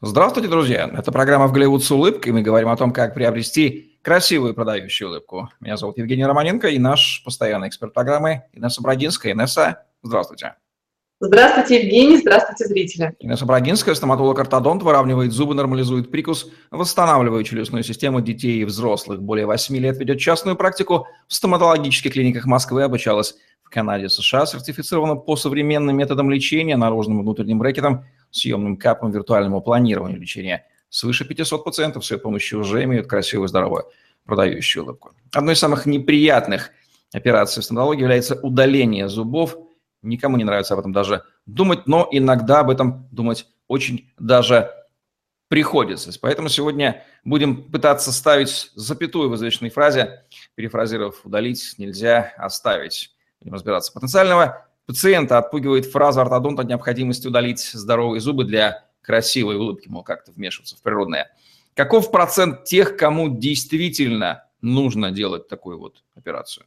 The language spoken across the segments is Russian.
Здравствуйте, друзья! Это программа «В Голливуд с улыбкой», и мы говорим о том, как приобрести красивую продающую улыбку. Меня зовут Евгений Романенко и наш постоянный эксперт программы Инесса Брагинская. Инесса, здравствуйте. Здравствуйте, Евгений, здравствуйте, зрители. Инесса Брагинская, стоматолог-ортодонт, выравнивает зубы, нормализует прикус, восстанавливает челюстную систему детей и взрослых. Более 8 лет ведет частную практику в стоматологических клиниках Москвы, обучалась в Канаде, США, сертифицирована по современным методам лечения, наружным и внутренним брекетом, съемным капом, виртуальному планированию лечения. Свыше 500 пациентов с ее помощью уже имеют красивую, здоровую, продающую улыбку. Одной из самых неприятных операций в стоматологии является удаление зубов – Никому не нравится об этом даже думать, но иногда об этом думать очень даже приходится. Поэтому сегодня будем пытаться ставить запятую в известной фразе, перефразировав «удалить нельзя оставить». Будем разбираться. Потенциального пациента отпугивает фраза ортодонта о необходимости удалить здоровые зубы для красивой улыбки, мол, как-то вмешиваться в природное. Каков процент тех, кому действительно нужно делать такую вот операцию?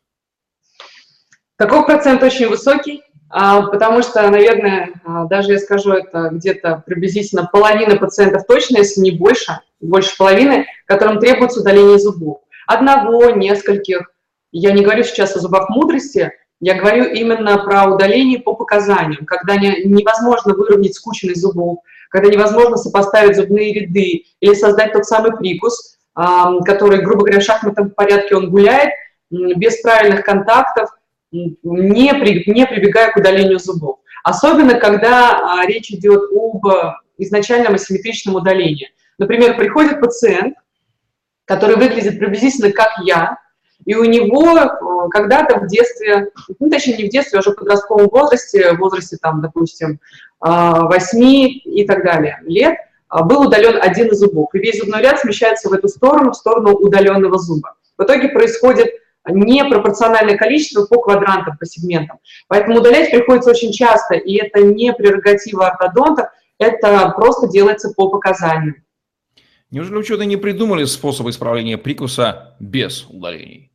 Такой процент очень высокий. А, потому что, наверное, а, даже я скажу, это где-то приблизительно половина пациентов точно, если не больше, больше половины, которым требуется удаление зубов. Одного, нескольких. Я не говорю сейчас о зубах мудрости, я говорю именно про удаление по показаниям, когда не, невозможно выровнять скученность зубов, когда невозможно сопоставить зубные ряды или создать тот самый прикус, который, грубо говоря, в шахматном порядке он гуляет, без правильных контактов, не, при, не прибегая к удалению зубов. Особенно, когда а, речь идет об изначальном асимметричном удалении. Например, приходит пациент, который выглядит приблизительно как я, и у него э, когда-то в детстве, ну, точнее, не в детстве, а уже в подростковом возрасте, в возрасте, там, допустим, 8 и так далее лет, а, был удален один из зубов, и весь зубной ряд смещается в эту сторону, в сторону удаленного зуба. В итоге происходит непропорциональное количество по квадрантам, по сегментам. Поэтому удалять приходится очень часто, и это не прерогатива ортодонта, это просто делается по показаниям. Неужели ученые не придумали способы исправления прикуса без удалений?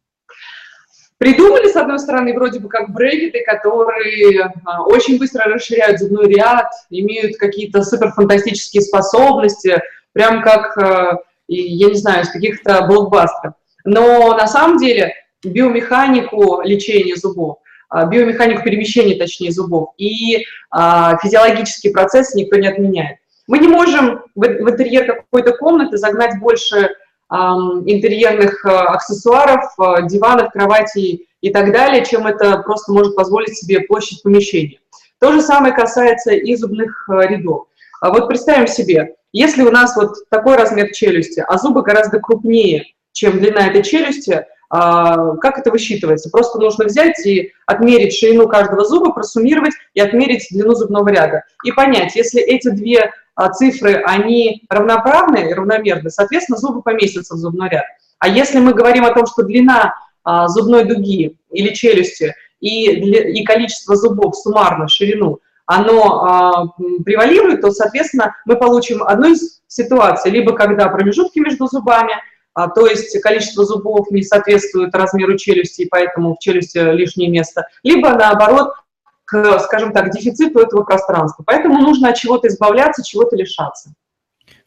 Придумали, с одной стороны, вроде бы как брекеты, которые а, очень быстро расширяют зубной ряд, имеют какие-то суперфантастические способности, прям как, а, я не знаю, из каких-то блокбастеров. Но на самом деле биомеханику лечения зубов, а, биомеханику перемещения, точнее, зубов, и физиологический процесс никто не отменяет. Мы не можем в интерьер какой-то комнаты загнать больше интерьерных а, аксессуаров, диванов, кроватей и так далее, чем это просто может позволить себе площадь помещения. То же самое касается и зубных рядов. Вот представим себе, если у нас вот такой размер челюсти, а зубы гораздо крупнее, чем длина этой челюсти, а, как это высчитывается? Просто нужно взять и отмерить ширину каждого зуба, просуммировать и отмерить длину зубного ряда. И понять, если эти две а, цифры, они равноправны, равномерны, соответственно, зубы поместятся в зубной ряд. А если мы говорим о том, что длина а, зубной дуги или челюсти и, и количество зубов суммарно, ширину, оно превалирует, то, соответственно, мы получим одну из ситуаций, либо когда промежутки между зубами – а, то есть количество зубов не соответствует размеру челюсти, и поэтому в челюсти лишнее место, либо наоборот, к, скажем так, дефициту этого пространства. Поэтому нужно от чего-то избавляться, чего-то лишаться.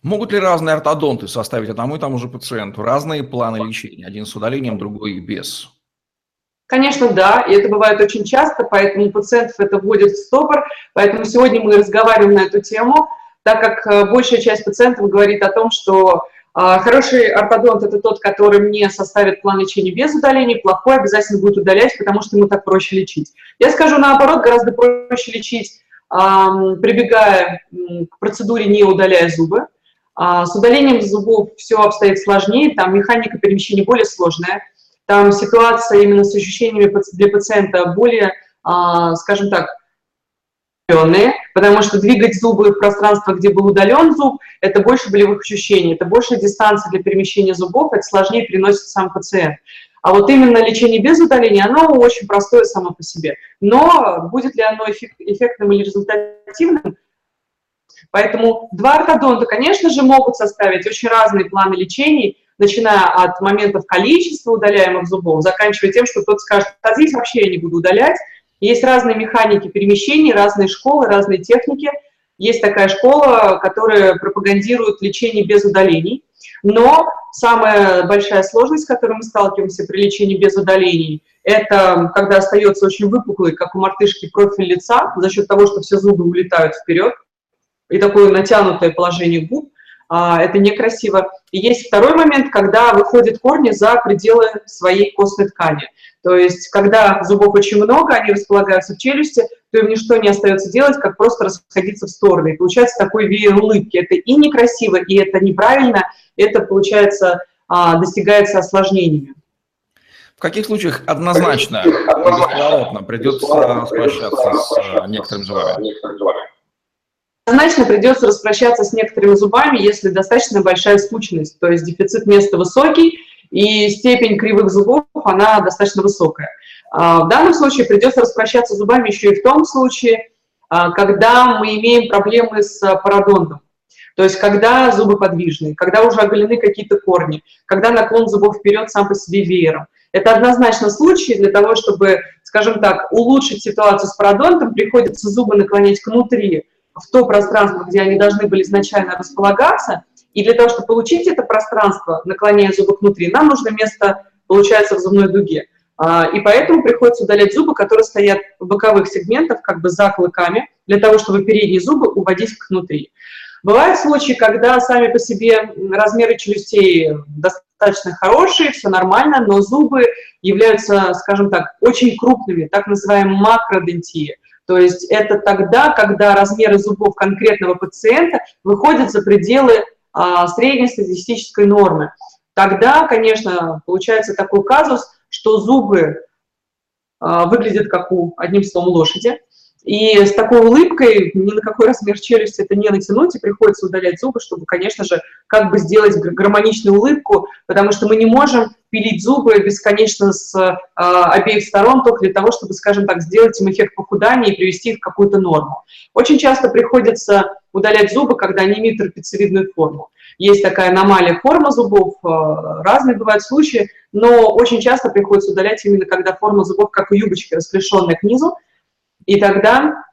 Могут ли разные ортодонты составить одному и тому же пациенту разные планы лечения, один с удалением, другой без? Конечно, да, и это бывает очень часто, поэтому пациентов это вводит в стопор, поэтому сегодня мы разговариваем на эту тему, так как э, большая часть пациентов говорит о том, что хороший ортодонт – это тот, который мне составит план лечения без удаления, плохой обязательно будет удалять, потому что ему так проще лечить. Я скажу наоборот, гораздо проще лечить, прибегая к процедуре, не удаляя зубы. А, с удалением зубов все обстоит сложнее, там механика перемещения более сложная, там ситуация именно с ощущениями для пациента более, а, скажем так, потому что двигать зубы в пространство, где был удален зуб, это больше болевых ощущений, это больше дистанции для перемещения зубов, это сложнее переносит сам пациент. А вот именно лечение без удаления, оно очень простое само по себе. Но будет ли оно эффектным или результативным, Поэтому два ортодонта, конечно же, могут составить очень разные планы лечений, начиная от моментов количества удаляемых зубов, заканчивая тем, что тот скажет, а здесь вообще я не буду удалять, есть разные механики перемещений, разные школы, разные техники. есть такая школа, которая пропагандирует лечение без удалений. Но самая большая сложность, с которой мы сталкиваемся при лечении без удалений, это когда остается очень выпуклый, как у мартышки, профиль лица за счет того, что все зубы улетают вперед, и такое натянутое положение губ. А, это некрасиво. И есть второй момент, когда выходят корни за пределы своей костной ткани. То есть, когда зубов очень много, они располагаются в челюсти, то им ничто не остается делать, как просто расходиться в стороны. И получается такой веер улыбки. Это и некрасиво, и это неправильно, это, получается, а, достигается осложнениями. В каких случаях однозначно бесповоротно придется распрощаться с э, некоторыми зубами? Однозначно придется распрощаться с некоторыми зубами, если достаточно большая скучность, то есть дефицит места высокий, и степень кривых зубов, она достаточно высокая. А, в данном случае придется распрощаться зубами еще и в том случае, а, когда мы имеем проблемы с пародонтом. То есть когда зубы подвижные, когда уже оголены какие-то корни, когда наклон зубов вперед сам по себе веером. Это однозначно случаи для того, чтобы, скажем так, улучшить ситуацию с пародонтом, приходится зубы наклонять внутри, в то пространство, где они должны были изначально располагаться, и для того, чтобы получить это пространство, наклоняя зубы внутри, нам нужно место, получается, в зубной дуге. А, и поэтому приходится удалять зубы, которые стоят в боковых сегментах, как бы за клыками, для того, чтобы передние зубы уводить внутри. Бывают случаи, когда сами по себе размеры челюстей достаточно хорошие, все нормально, но зубы являются, скажем так, очень крупными, так называемые макродентии. То есть это тогда, когда размеры зубов конкретного пациента выходят за пределы а, среднестатистической нормы. Тогда, конечно, получается такой казус, что зубы а, выглядят как у, одним словом, лошади, и с такой улыбкой ни на какой размер челюсти это не натянуть, и приходится удалять зубы, чтобы, конечно же, как бы сделать гармоничную улыбку, потому что мы не можем пилить зубы бесконечно с э, обеих сторон только для того, чтобы, скажем так, сделать им эффект похудания и привести их в какую-то норму. Очень часто приходится удалять зубы, когда они имеют трапециевидную форму. Есть такая аномалия формы зубов, э, разные бывают случаи, но очень часто приходится удалять именно когда форма зубов, как у юбочки, расклешенная к низу, и тогда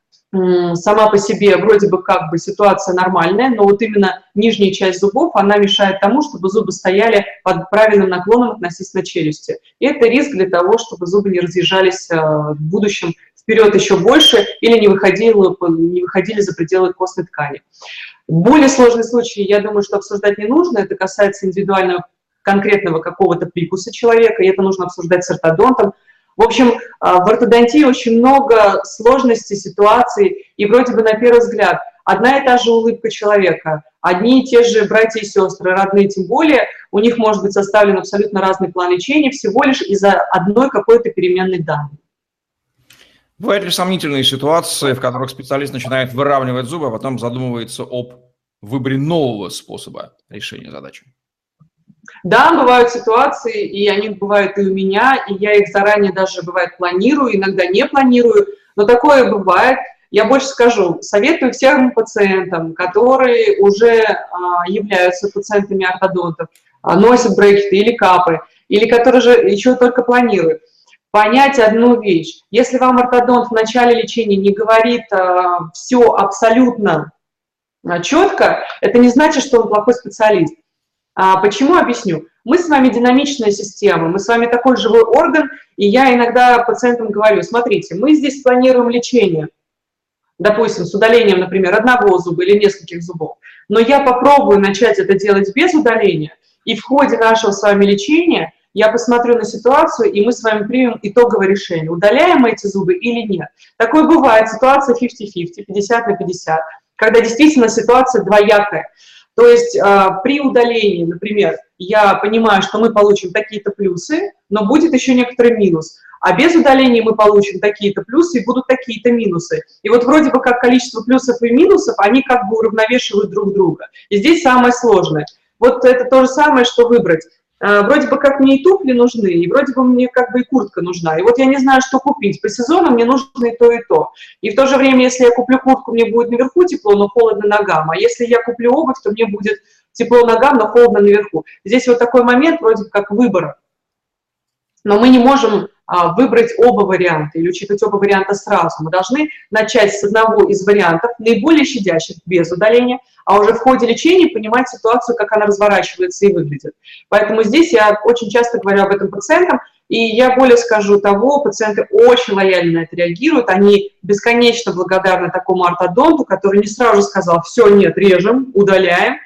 сама по себе вроде бы как бы ситуация нормальная, но вот именно нижняя часть зубов, она мешает тому, чтобы зубы стояли под правильным наклоном относительно челюсти. И это риск для того, чтобы зубы не разъезжались э, в будущем вперед еще больше или не выходили, не выходили за пределы костной ткани. Более сложные случаи, я думаю, что обсуждать не нужно, это касается индивидуального конкретного какого-то прикуса человека, и это нужно обсуждать с ортодонтом, в общем, а, в ортодонтии очень много сложностей, ситуаций, и вроде бы на первый взгляд одна и та же улыбка человека, одни и те же братья и сестры, родные тем более, у них может быть составлен абсолютно разный план лечения всего лишь из-за одной какой-то переменной данной. Бывают ли сомнительные ситуации, в которых специалист начинает выравнивать зубы, а потом задумывается об выборе нового способа решения задачи? Да, бывают ситуации, и они бывают и у меня, и я их заранее даже, бывает, планирую, иногда не планирую, но такое бывает. Я больше скажу, советую всем пациентам, которые уже а, являются пациентами ортодонтов, а, носят брекеты или капы, или которые же еще только планируют, понять одну вещь. Если вам ортодонт в начале лечения не говорит а, все абсолютно а, четко, это не значит, что он плохой специалист. А почему? Объясню. Мы с вами динамичная система, мы с вами такой живой орган, и я иногда пациентам говорю, смотрите, мы здесь планируем лечение, допустим, с удалением, например, одного зуба или нескольких зубов, но я попробую начать это делать без удаления, и в ходе нашего с вами лечения я посмотрю на ситуацию, и мы с вами примем итоговое решение, удаляем мы эти зубы или нет. Такое бывает, ситуация 50-50, 50 на 50, когда действительно ситуация двоякая. То есть а, при удалении, например, я понимаю, что мы получим такие-то плюсы, но будет еще некоторый минус. А без удаления мы получим такие-то плюсы и будут такие-то минусы. И вот вроде бы как количество плюсов и минусов, они как бы уравновешивают друг друга. И здесь самое сложное. Вот это то же самое, что выбрать. А, вроде бы как мне и туфли нужны, и вроде бы мне как бы и куртка нужна. И вот я не знаю, что купить. По сезону мне нужно и то, и то. И в то же время, если я куплю куртку, мне будет наверху тепло, но холодно ногам. А если я куплю обувь, то мне будет тепло ногам, но холодно наверху. Здесь вот такой момент вроде как выбора. Но мы не можем выбрать оба варианта или учитывать оба варианта сразу. Мы должны начать с одного из вариантов, наиболее щадящих, без удаления, а уже в ходе лечения понимать ситуацию, как она разворачивается и выглядит. Поэтому здесь я очень часто говорю об этом пациентам, и я более скажу того, пациенты очень лояльно на это реагируют, они бесконечно благодарны такому ортодонту, который не сразу сказал, все, нет, режем, удаляем,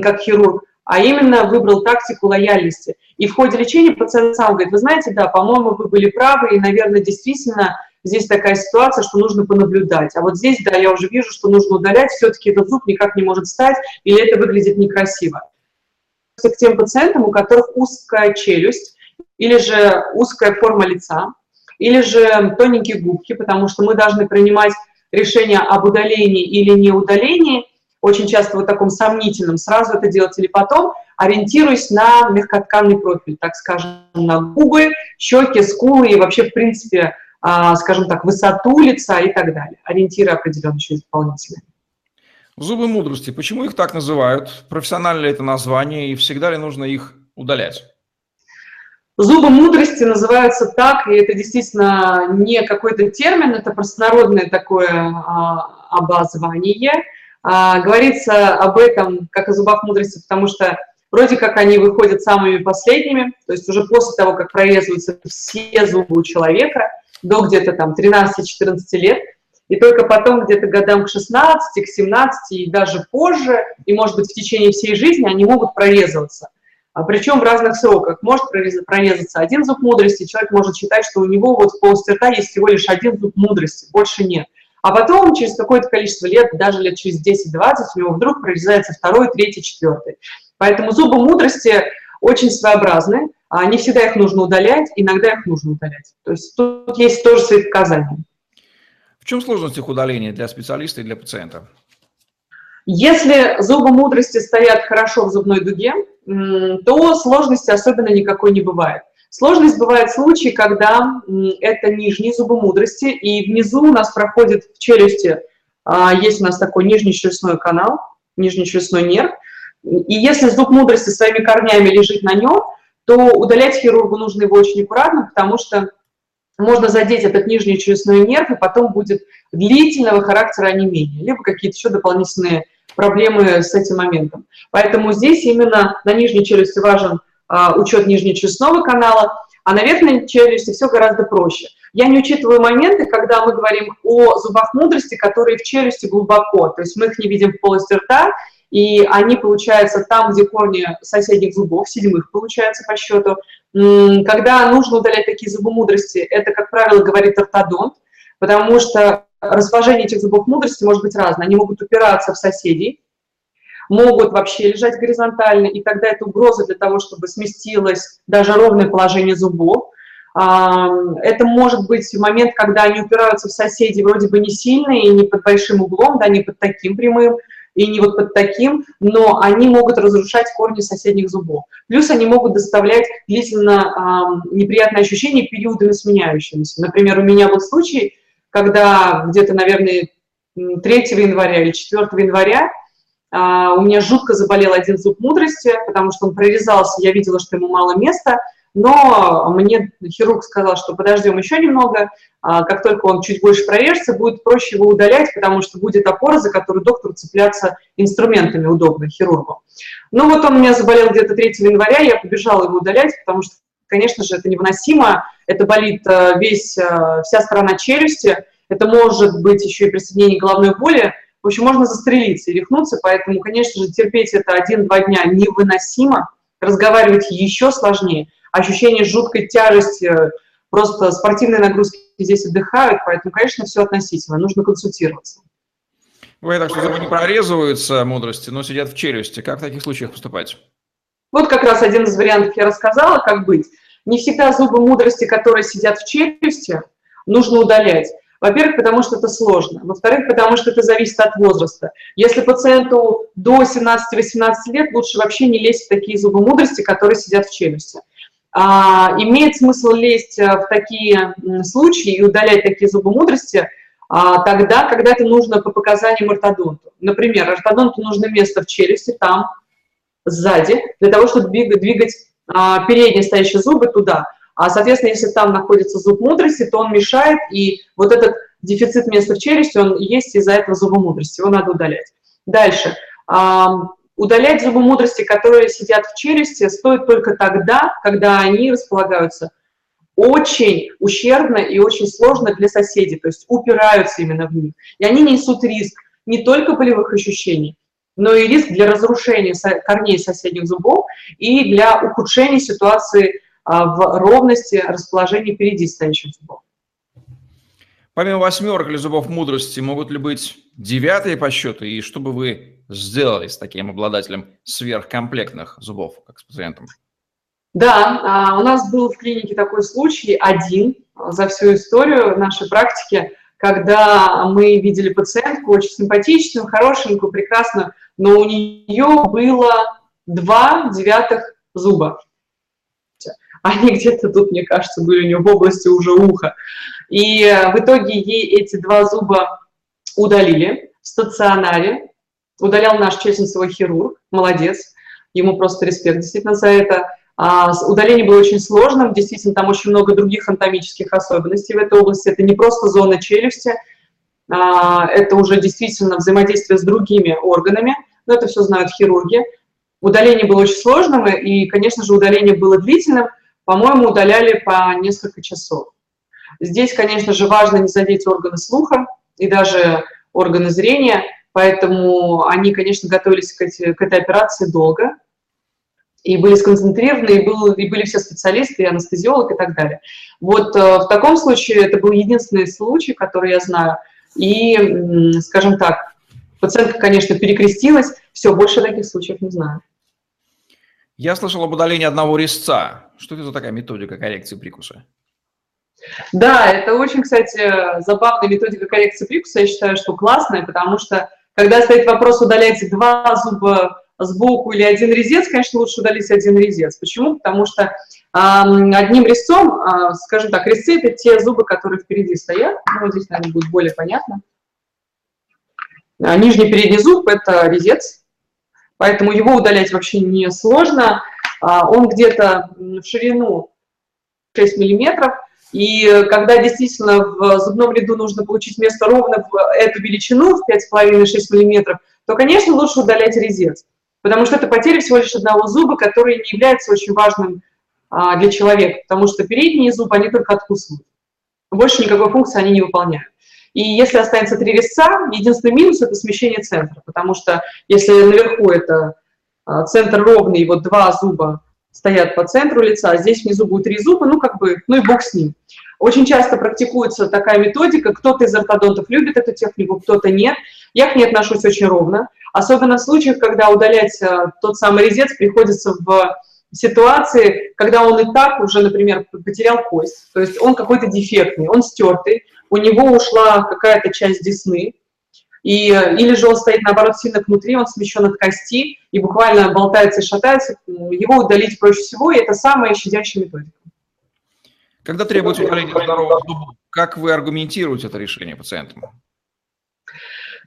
как хирург, а именно выбрал тактику лояльности. И в ходе лечения пациент сам говорит, вы знаете, да, по-моему, вы были правы, и, наверное, действительно здесь такая ситуация, что нужно понаблюдать. А вот здесь, да, я уже вижу, что нужно удалять, все-таки этот зуб никак не может стать, или это выглядит некрасиво. К тем пациентам, у которых узкая челюсть, или же узкая форма лица, или же тоненькие губки, потому что мы должны принимать решение об удалении или не удалении, очень часто вот таком сомнительном, сразу это делать или потом, ориентируясь на мягкотканный профиль, так скажем, на губы, щеки, скулы и вообще, в принципе, а, скажем так, высоту лица и так далее. Ориентиры определенно еще дополнительные. Зубы мудрости. Почему их так называют? Профессионально ли это название и всегда ли нужно их удалять? Зубы мудрости называются так, и это действительно не какой-то термин, это простонародное такое а, обозвание. А, говорится об этом как о зубах мудрости, потому что вроде как они выходят самыми последними, то есть уже после того, как прорезываются все зубы у человека, до где-то там 13-14 лет, и только потом где-то годам к 16, к 17 и даже позже, и может быть в течение всей жизни они могут прорезываться а причем в разных сроках. Может прорезаться один зуб мудрости, человек может считать, что у него вот в полости рта есть всего лишь один зуб мудрости, больше нет. А потом, через какое-то количество лет, даже лет через 10-20, у него вдруг прорезается второй, третий, четвертый. Поэтому зубы мудрости очень своеобразны, а не всегда их нужно удалять, иногда их нужно удалять. То есть тут есть тоже свои показания. В чем сложность их удаления для специалиста и для пациента? Если зубы мудрости стоят хорошо в зубной дуге, то сложности особенно никакой не бывает. Сложность бывает в случае, когда это нижние зубы мудрости, и внизу у нас проходит в челюсти, а, есть у нас такой нижний челюстной канал, нижний челюстной нерв, и если зуб мудрости своими корнями лежит на нем, то удалять хирургу нужно его очень аккуратно, потому что можно задеть этот нижний челюстной нерв, и потом будет длительного характера онемения, либо какие-то еще дополнительные проблемы с этим моментом. Поэтому здесь именно на нижней челюсти важен а, учет нижнечелюстного канала, а на верхней челюсти все гораздо проще. Я не учитываю моменты, когда мы говорим о зубах мудрости, которые в челюсти глубоко, то есть мы их не видим в полости рта, и они, получаются там, где корни соседних зубов, седьмых, получается, по счету. Когда нужно удалять такие зубы мудрости, это, как правило, говорит ортодонт, потому что расположение этих зубов мудрости может быть разное. Они могут упираться в соседей, могут вообще лежать горизонтально, и тогда это угроза для того, чтобы сместилось даже ровное положение зубов. Это может быть момент, когда они упираются в соседей вроде бы не сильные и не под большим углом, да, не под таким прямым, и не вот под таким, но они могут разрушать корни соседних зубов. Плюс они могут доставлять длительно э, неприятные ощущения периодами сменяющимися. Например, у меня был случай, когда где-то, наверное, 3 января или 4 января у меня жутко заболел один зуб мудрости, потому что он прорезался, я видела, что ему мало места, но мне хирург сказал, что подождем еще немного, а, как только он чуть больше прорежется, будет проще его удалять, потому что будет опора, за которую доктор цепляться инструментами удобно хирургу. Ну вот он у меня заболел где-то 3 января, я побежала его удалять, потому что конечно же, это невыносимо, это болит э, весь, э, вся сторона челюсти, это может быть еще и присоединение головной боли, в общем, можно застрелиться и рехнуться, поэтому, конечно же, терпеть это один-два дня невыносимо, разговаривать еще сложнее, ощущение жуткой тяжести, просто спортивные нагрузки здесь отдыхают, поэтому, конечно, все относительно, нужно консультироваться. Бывает так, что зубы не прорезываются мудрости, но сидят в челюсти. Как в таких случаях поступать? Вот как раз один из вариантов я рассказала, как быть. Не всегда зубы мудрости, которые сидят в челюсти, нужно удалять. Во-первых, потому что это сложно. Во-вторых, потому что это зависит от возраста. Если пациенту до 17-18 лет, лучше вообще не лезть в такие зубы мудрости, которые сидят в челюсти. А, имеет смысл лезть э, в такие случаи и удалять такие зубы мудрости а, тогда, когда это нужно по показаниям ортодонту. Например, ортодонту нужно место в челюсти, там, сзади, для того, чтобы двигать, двигать а, передние стоящие зубы туда. А, соответственно, если там находится зуб мудрости, то он мешает, и вот этот дефицит места в челюсти, он есть из-за этого зуба мудрости, его надо удалять. Дальше. Удалять зубы мудрости, которые сидят в челюсти, стоит только тогда, когда они располагаются очень ущербно и очень сложно для соседей, то есть упираются именно в них. И они несут риск не только болевых ощущений, но и риск для разрушения корней соседних зубов и для ухудшения ситуации а, в ровности расположения впереди стоящих зубов. Помимо восьмерок или зубов мудрости, могут ли быть девятые по счету? И что бы вы сделали с таким обладателем сверхкомплектных зубов, как с пациентом? Да, а, у нас был в клинике такой случай, один за всю историю нашей практики, когда мы видели пациентку очень симпатичную, хорошенькую, прекрасную, но у нее было два девятых зуба. Они где-то тут, мне кажется, были у нее в области уже уха. И в итоге ей эти два зуба удалили в стационаре. Удалял наш челюстно хирург, молодец. Ему просто респект действительно за это. А, удаление было очень сложным, действительно, там очень много других анатомических особенностей в этой области. Это не просто зона челюсти, а, это уже действительно взаимодействие с другими органами, но это все знают хирурги. Удаление было очень сложным, и, конечно же, удаление было длительным. По-моему, удаляли по несколько часов. Здесь, конечно же, важно не задеть органы слуха и даже органы зрения, поэтому они, конечно, готовились к, эти, к этой операции долго, и были сконцентрированы, и, был, и были все специалисты, и анестезиолог, и так далее. Вот э, в таком случае это был единственный случай, который я знаю. И, скажем так, пациентка, конечно, перекрестилась, все, больше таких случаев не знаю. Я слышал об удалении одного резца. Что это за такая методика коррекции прикуса? Да, это очень, кстати, забавная методика коррекции прикуса. Я считаю, что классная, потому что когда стоит вопрос удалять два зуба сбоку или один резец, конечно, лучше удалить один резец. Почему? Потому что э, одним резцом, э, скажем так, резцы – это те зубы, которые впереди стоят. Ну, здесь, наверное, будет более понятно. А нижний передний зуб – это резец, поэтому его удалять вообще не сложно. А, он где-то в ширину 6 миллиметров, и когда действительно в зубном ряду нужно получить место ровно в эту величину, в 5,5-6 миллиметров, то, конечно, лучше удалять резец потому что это потеря всего лишь одного зуба, который не является очень важным а, для человека, потому что передние зубы, они только откусывают. Больше никакой функции они не выполняют. И если останется три резца, единственный минус – это смещение центра, потому что если наверху это а, центр ровный, и вот два зуба стоят по центру лица, а здесь внизу будет три зуба, ну как бы, ну и бог с ним. Очень часто практикуется такая методика, кто-то из ортодонтов любит эту технику, кто-то нет. Я к ней отношусь очень ровно. Особенно в случаях, когда удалять э, тот самый резец приходится в ситуации, когда он и так уже, например, потерял кость, то есть он какой-то дефектный, он стертый, у него ушла какая-то часть десны, и, или же он стоит, наоборот, сильно внутри, он смещен от кости и буквально болтается и шатается, его удалить проще всего, и это самая щадящая методика. Когда требуется удаление здорового зуба, как вы аргументируете это решение пациентам?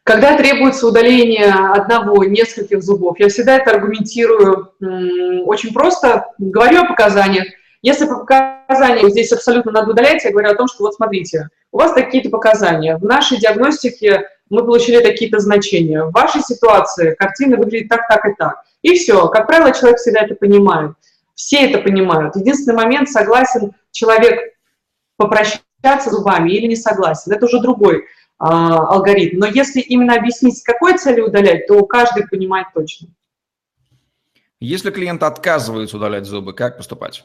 Когда требуется удаление одного, нескольких зубов, я всегда это аргументирую очень просто, говорю о показаниях. Если по показаниям здесь абсолютно надо удалять, я говорю о том, что вот смотрите, у вас такие-то показания. В нашей диагностике мы получили такие-то значения. В вашей ситуации картина выглядит так, так и так. И все. Как правило, человек всегда это понимает. Все это понимают. Единственный момент, согласен человек попрощаться зубами или не согласен. Это уже другой а, алгоритм. Но если именно объяснить, с какой целью удалять, то каждый понимает точно. Если клиент отказывается удалять зубы, как поступать?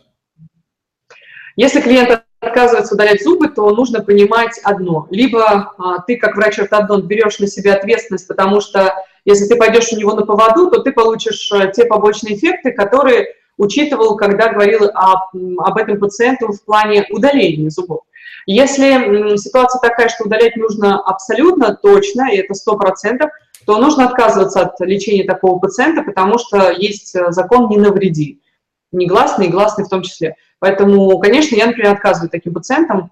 Если клиент отказывается удалять зубы, то нужно понимать одно. Либо а, ты, как врач-ортодонт, берешь на себя ответственность, потому что если ты пойдешь у него на поводу, то ты получишь а, те побочные эффекты, которые учитывал, когда говорил о, об этом пациенту в плане удаления зубов. Если ситуация такая, что удалять нужно абсолютно точно, и это 100%, то нужно отказываться от лечения такого пациента, потому что есть э, закон «не навреди». Негласный и гласный в том числе. Поэтому, конечно, я, например, отказываю таким пациентам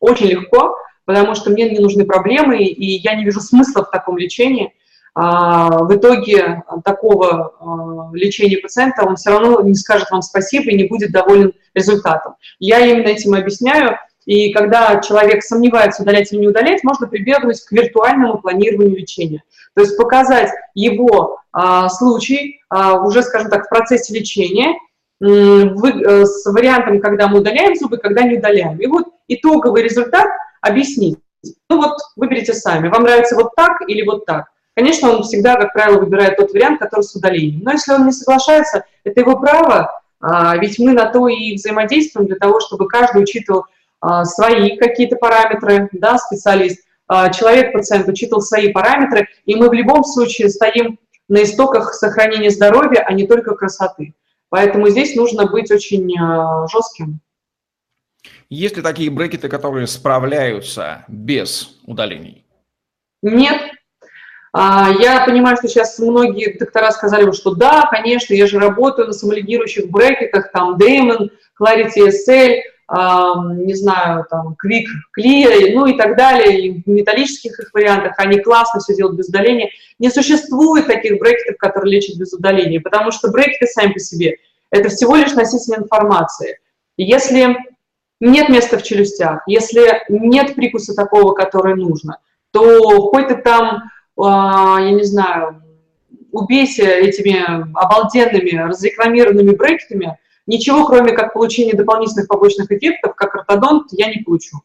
очень легко, потому что мне не нужны проблемы, и я не вижу смысла в таком лечении. а, в итоге такого а, лечения пациента он все равно не скажет вам спасибо и не будет доволен результатом. Я именно этим объясняю. И когда человек сомневается, удалять или не удалять, можно прибегнуть к виртуальному планированию лечения. То есть показать его а, случай а, уже, скажем так, в процессе лечения а, с вариантом, когда мы удаляем зубы, когда не удаляем. И вот итоговый результат объяснить. Ну вот выберите сами, вам нравится вот так или вот так. Конечно, он всегда, как правило, выбирает тот вариант, который с удалением. Но если он не соглашается, это его право, а, ведь мы на то и взаимодействуем для того, чтобы каждый учитывал а, свои какие-то параметры, да, специалист, а, человек, пациент учитывал свои параметры, и мы в любом случае стоим на истоках сохранения здоровья, а не только красоты. Поэтому здесь нужно быть очень жестким. Есть ли такие брекеты, которые справляются без удалений? Нет, а, я понимаю, что сейчас многие доктора сказали, что да, конечно, я же работаю на самолигирующих брекетах, там Damon, Clarity SL, не знаю, там Quick Clear, ну и так далее, и в металлических их вариантах, они классно все делают без удаления. Не существует таких брекетов, которые лечат без удаления, потому что брекеты сами по себе – это всего лишь носитель информации. Если нет места в челюстях, если нет прикуса такого, который нужно, то хоть ты там а, я не знаю, убейся этими обалденными разрекламированными брекетами, ничего, кроме как получения дополнительных побочных эффектов, как ортодонт, я не получу.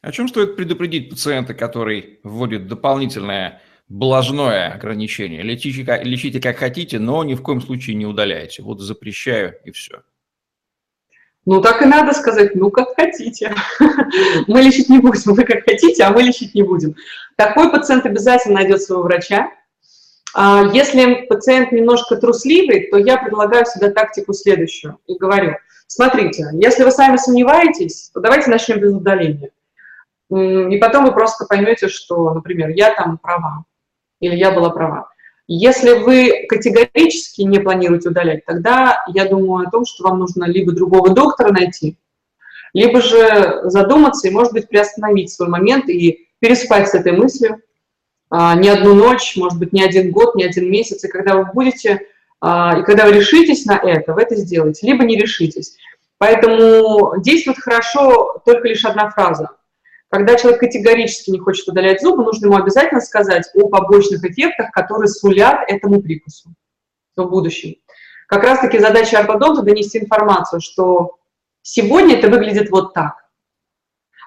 О чем стоит предупредить пациента, который вводит дополнительное блажное ограничение? Лечите, лечите как хотите, но ни в коем случае не удаляйте. Вот запрещаю и все. Ну, так и надо сказать, ну, как хотите. Мы лечить не будем, вы как хотите, а мы лечить не будем. Такой пациент обязательно найдет своего врача. А если пациент немножко трусливый, то я предлагаю всегда тактику следующую и говорю, смотрите, если вы сами сомневаетесь, то давайте начнем без удаления. И потом вы просто поймете, что, например, я там права или я была права. Если вы категорически не планируете удалять, тогда я думаю о том, что вам нужно либо другого доктора найти, либо же задуматься и, может быть, приостановить свой момент и переспать с этой мыслью не одну ночь, может быть, не один год, не один месяц, и когда вы будете, а, и когда вы решитесь на это, вы это сделаете, либо не решитесь. Поэтому действует хорошо только лишь одна фраза. Когда человек категорически не хочет удалять зубы, нужно ему обязательно сказать о побочных эффектах, которые сулят этому прикусу в будущем. Как раз-таки задача ортодонта донести информацию, что сегодня это выглядит вот так,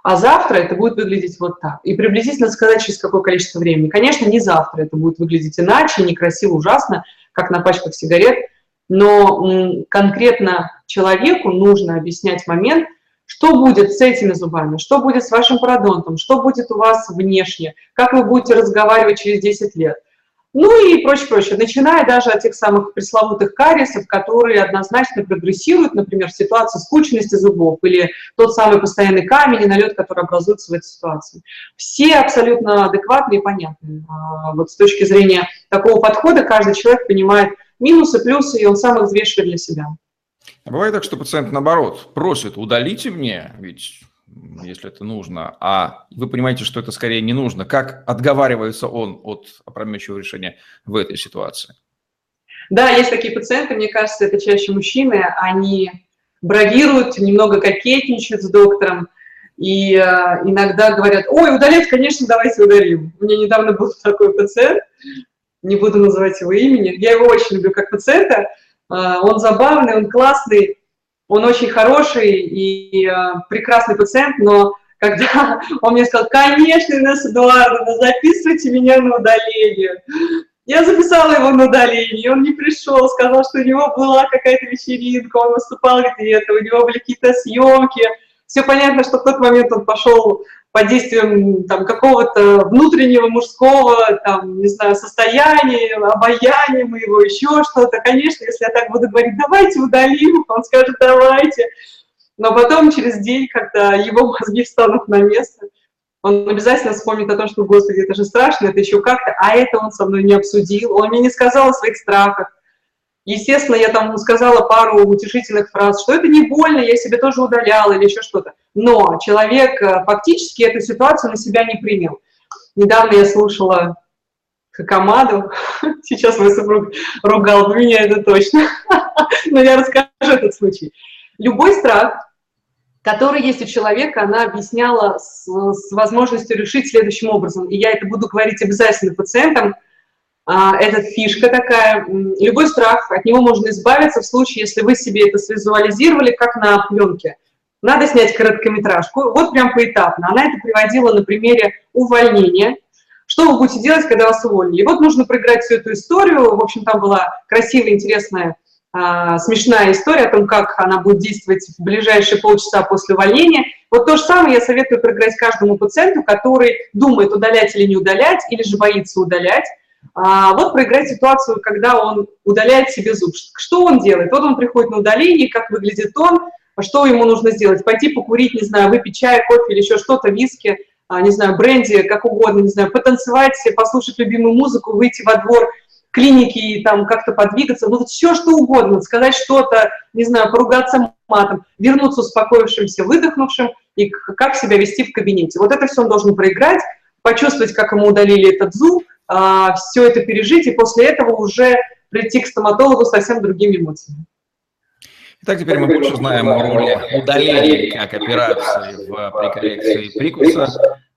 а завтра это будет выглядеть вот так. И приблизительно сказать, через какое количество времени. Конечно, не завтра это будет выглядеть иначе, некрасиво, ужасно, как на пачках сигарет, но конкретно человеку нужно объяснять момент – что будет с этими зубами, что будет с вашим пародонтом, что будет у вас внешне, как вы будете разговаривать через 10 лет. Ну и прочее, прочее, начиная даже от тех самых пресловутых кариесов, которые однозначно прогрессируют, например, в ситуации скучности зубов или тот самый постоянный камень и налет, который образуется в этой ситуации. Все абсолютно адекватные и понятные. А, вот с точки зрения такого подхода каждый человек понимает минусы, плюсы, и он сам их взвешивает для себя. А бывает так, что пациент, наоборот, просит, удалите мне, ведь если это нужно, а вы понимаете, что это скорее не нужно. Как отговаривается он от опрометчивого решения в этой ситуации? Да, есть такие пациенты, мне кажется, это чаще мужчины, они бравируют, немного кокетничают с доктором, и э, иногда говорят, ой, удалять, конечно, давайте удалим. У меня недавно был такой пациент, не буду называть его имени, я его очень люблю как пациента, а, он забавный, он классный, он очень хороший и а, прекрасный пациент, но когда он мне сказал, конечно, Инесса Эдуардовна, записывайте меня на удаление. Я записала его на удаление, он не пришел, сказал, что у него была какая-то вечеринка, он выступал где-то, у него были какие-то съемки. Все понятно, что в тот момент он пошел под действием там, какого-то внутреннего мужского, там, не знаю, состояния, обаяния моего, еще что-то. Конечно, если я так буду говорить, давайте удалим, он скажет, давайте. Но потом, через день, когда его мозги встанут на место, он обязательно вспомнит о том, что, господи, это же страшно, это еще как-то, а это он со мной не обсудил, он мне не сказал о своих страхах, Естественно, я там сказала пару утешительных фраз, что это не больно, я себе тоже удаляла или еще что-то. Но человек э, фактически эту ситуацию на себя не принял. Недавно я слушала Хакамаду. Сейчас мой супруг ругал бы меня, это точно. Но я расскажу этот случай. Любой страх, который есть у человека, она объясняла с, с возможностью решить следующим образом. И я это буду говорить обязательно пациентам. А, это фишка такая. Любой страх, от него можно избавиться в случае, если вы себе это свизуализировали, как на пленке. Надо снять короткометражку. Вот прям поэтапно. Она это приводила на примере увольнения – что вы будете делать, когда вас уволили? И вот нужно проиграть всю эту историю. В общем, там была красивая, интересная, э, смешная история о том, как она будет действовать в ближайшие полчаса после увольнения. Вот то же самое я советую проиграть каждому пациенту, который думает, удалять или не удалять, или же боится удалять. А, вот проиграть ситуацию, когда он удаляет себе зуб. Что он делает? Вот он приходит на удаление, как выглядит он, что ему нужно сделать? Пойти покурить, не знаю, выпить чай, кофе или еще что-то, виски – а, не знаю, бренди, как угодно, не знаю, потанцевать, послушать любимую музыку, выйти во двор клиники и там как-то подвигаться, ну вот все что угодно, сказать что-то, не знаю, поругаться матом, вернуться успокоившимся, выдохнувшим и как себя вести в кабинете. Вот это все он должен проиграть, почувствовать, как ему удалили этот зуб, а, все это пережить и после этого уже прийти к стоматологу совсем другими эмоциями. Итак, теперь мы больше знаем о роли удаления как операции в, при коррекции прикуса.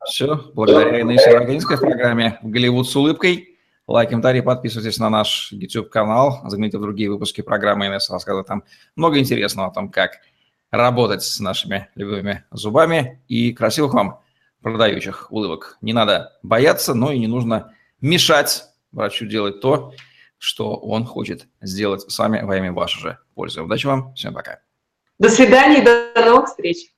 Все, благодаря Инессе Рогинской в программе «Голливуд с улыбкой». Лайк, комментарий, подписывайтесь на наш YouTube-канал, загляните в другие выпуски программы Инесса рассказывает там много интересного о том, как работать с нашими любимыми зубами и красивых вам продающих улыбок. Не надо бояться, но и не нужно мешать врачу делать то, что он хочет сделать с вами во имя вашей же пользы. Удачи вам, всем пока. До свидания и до новых встреч.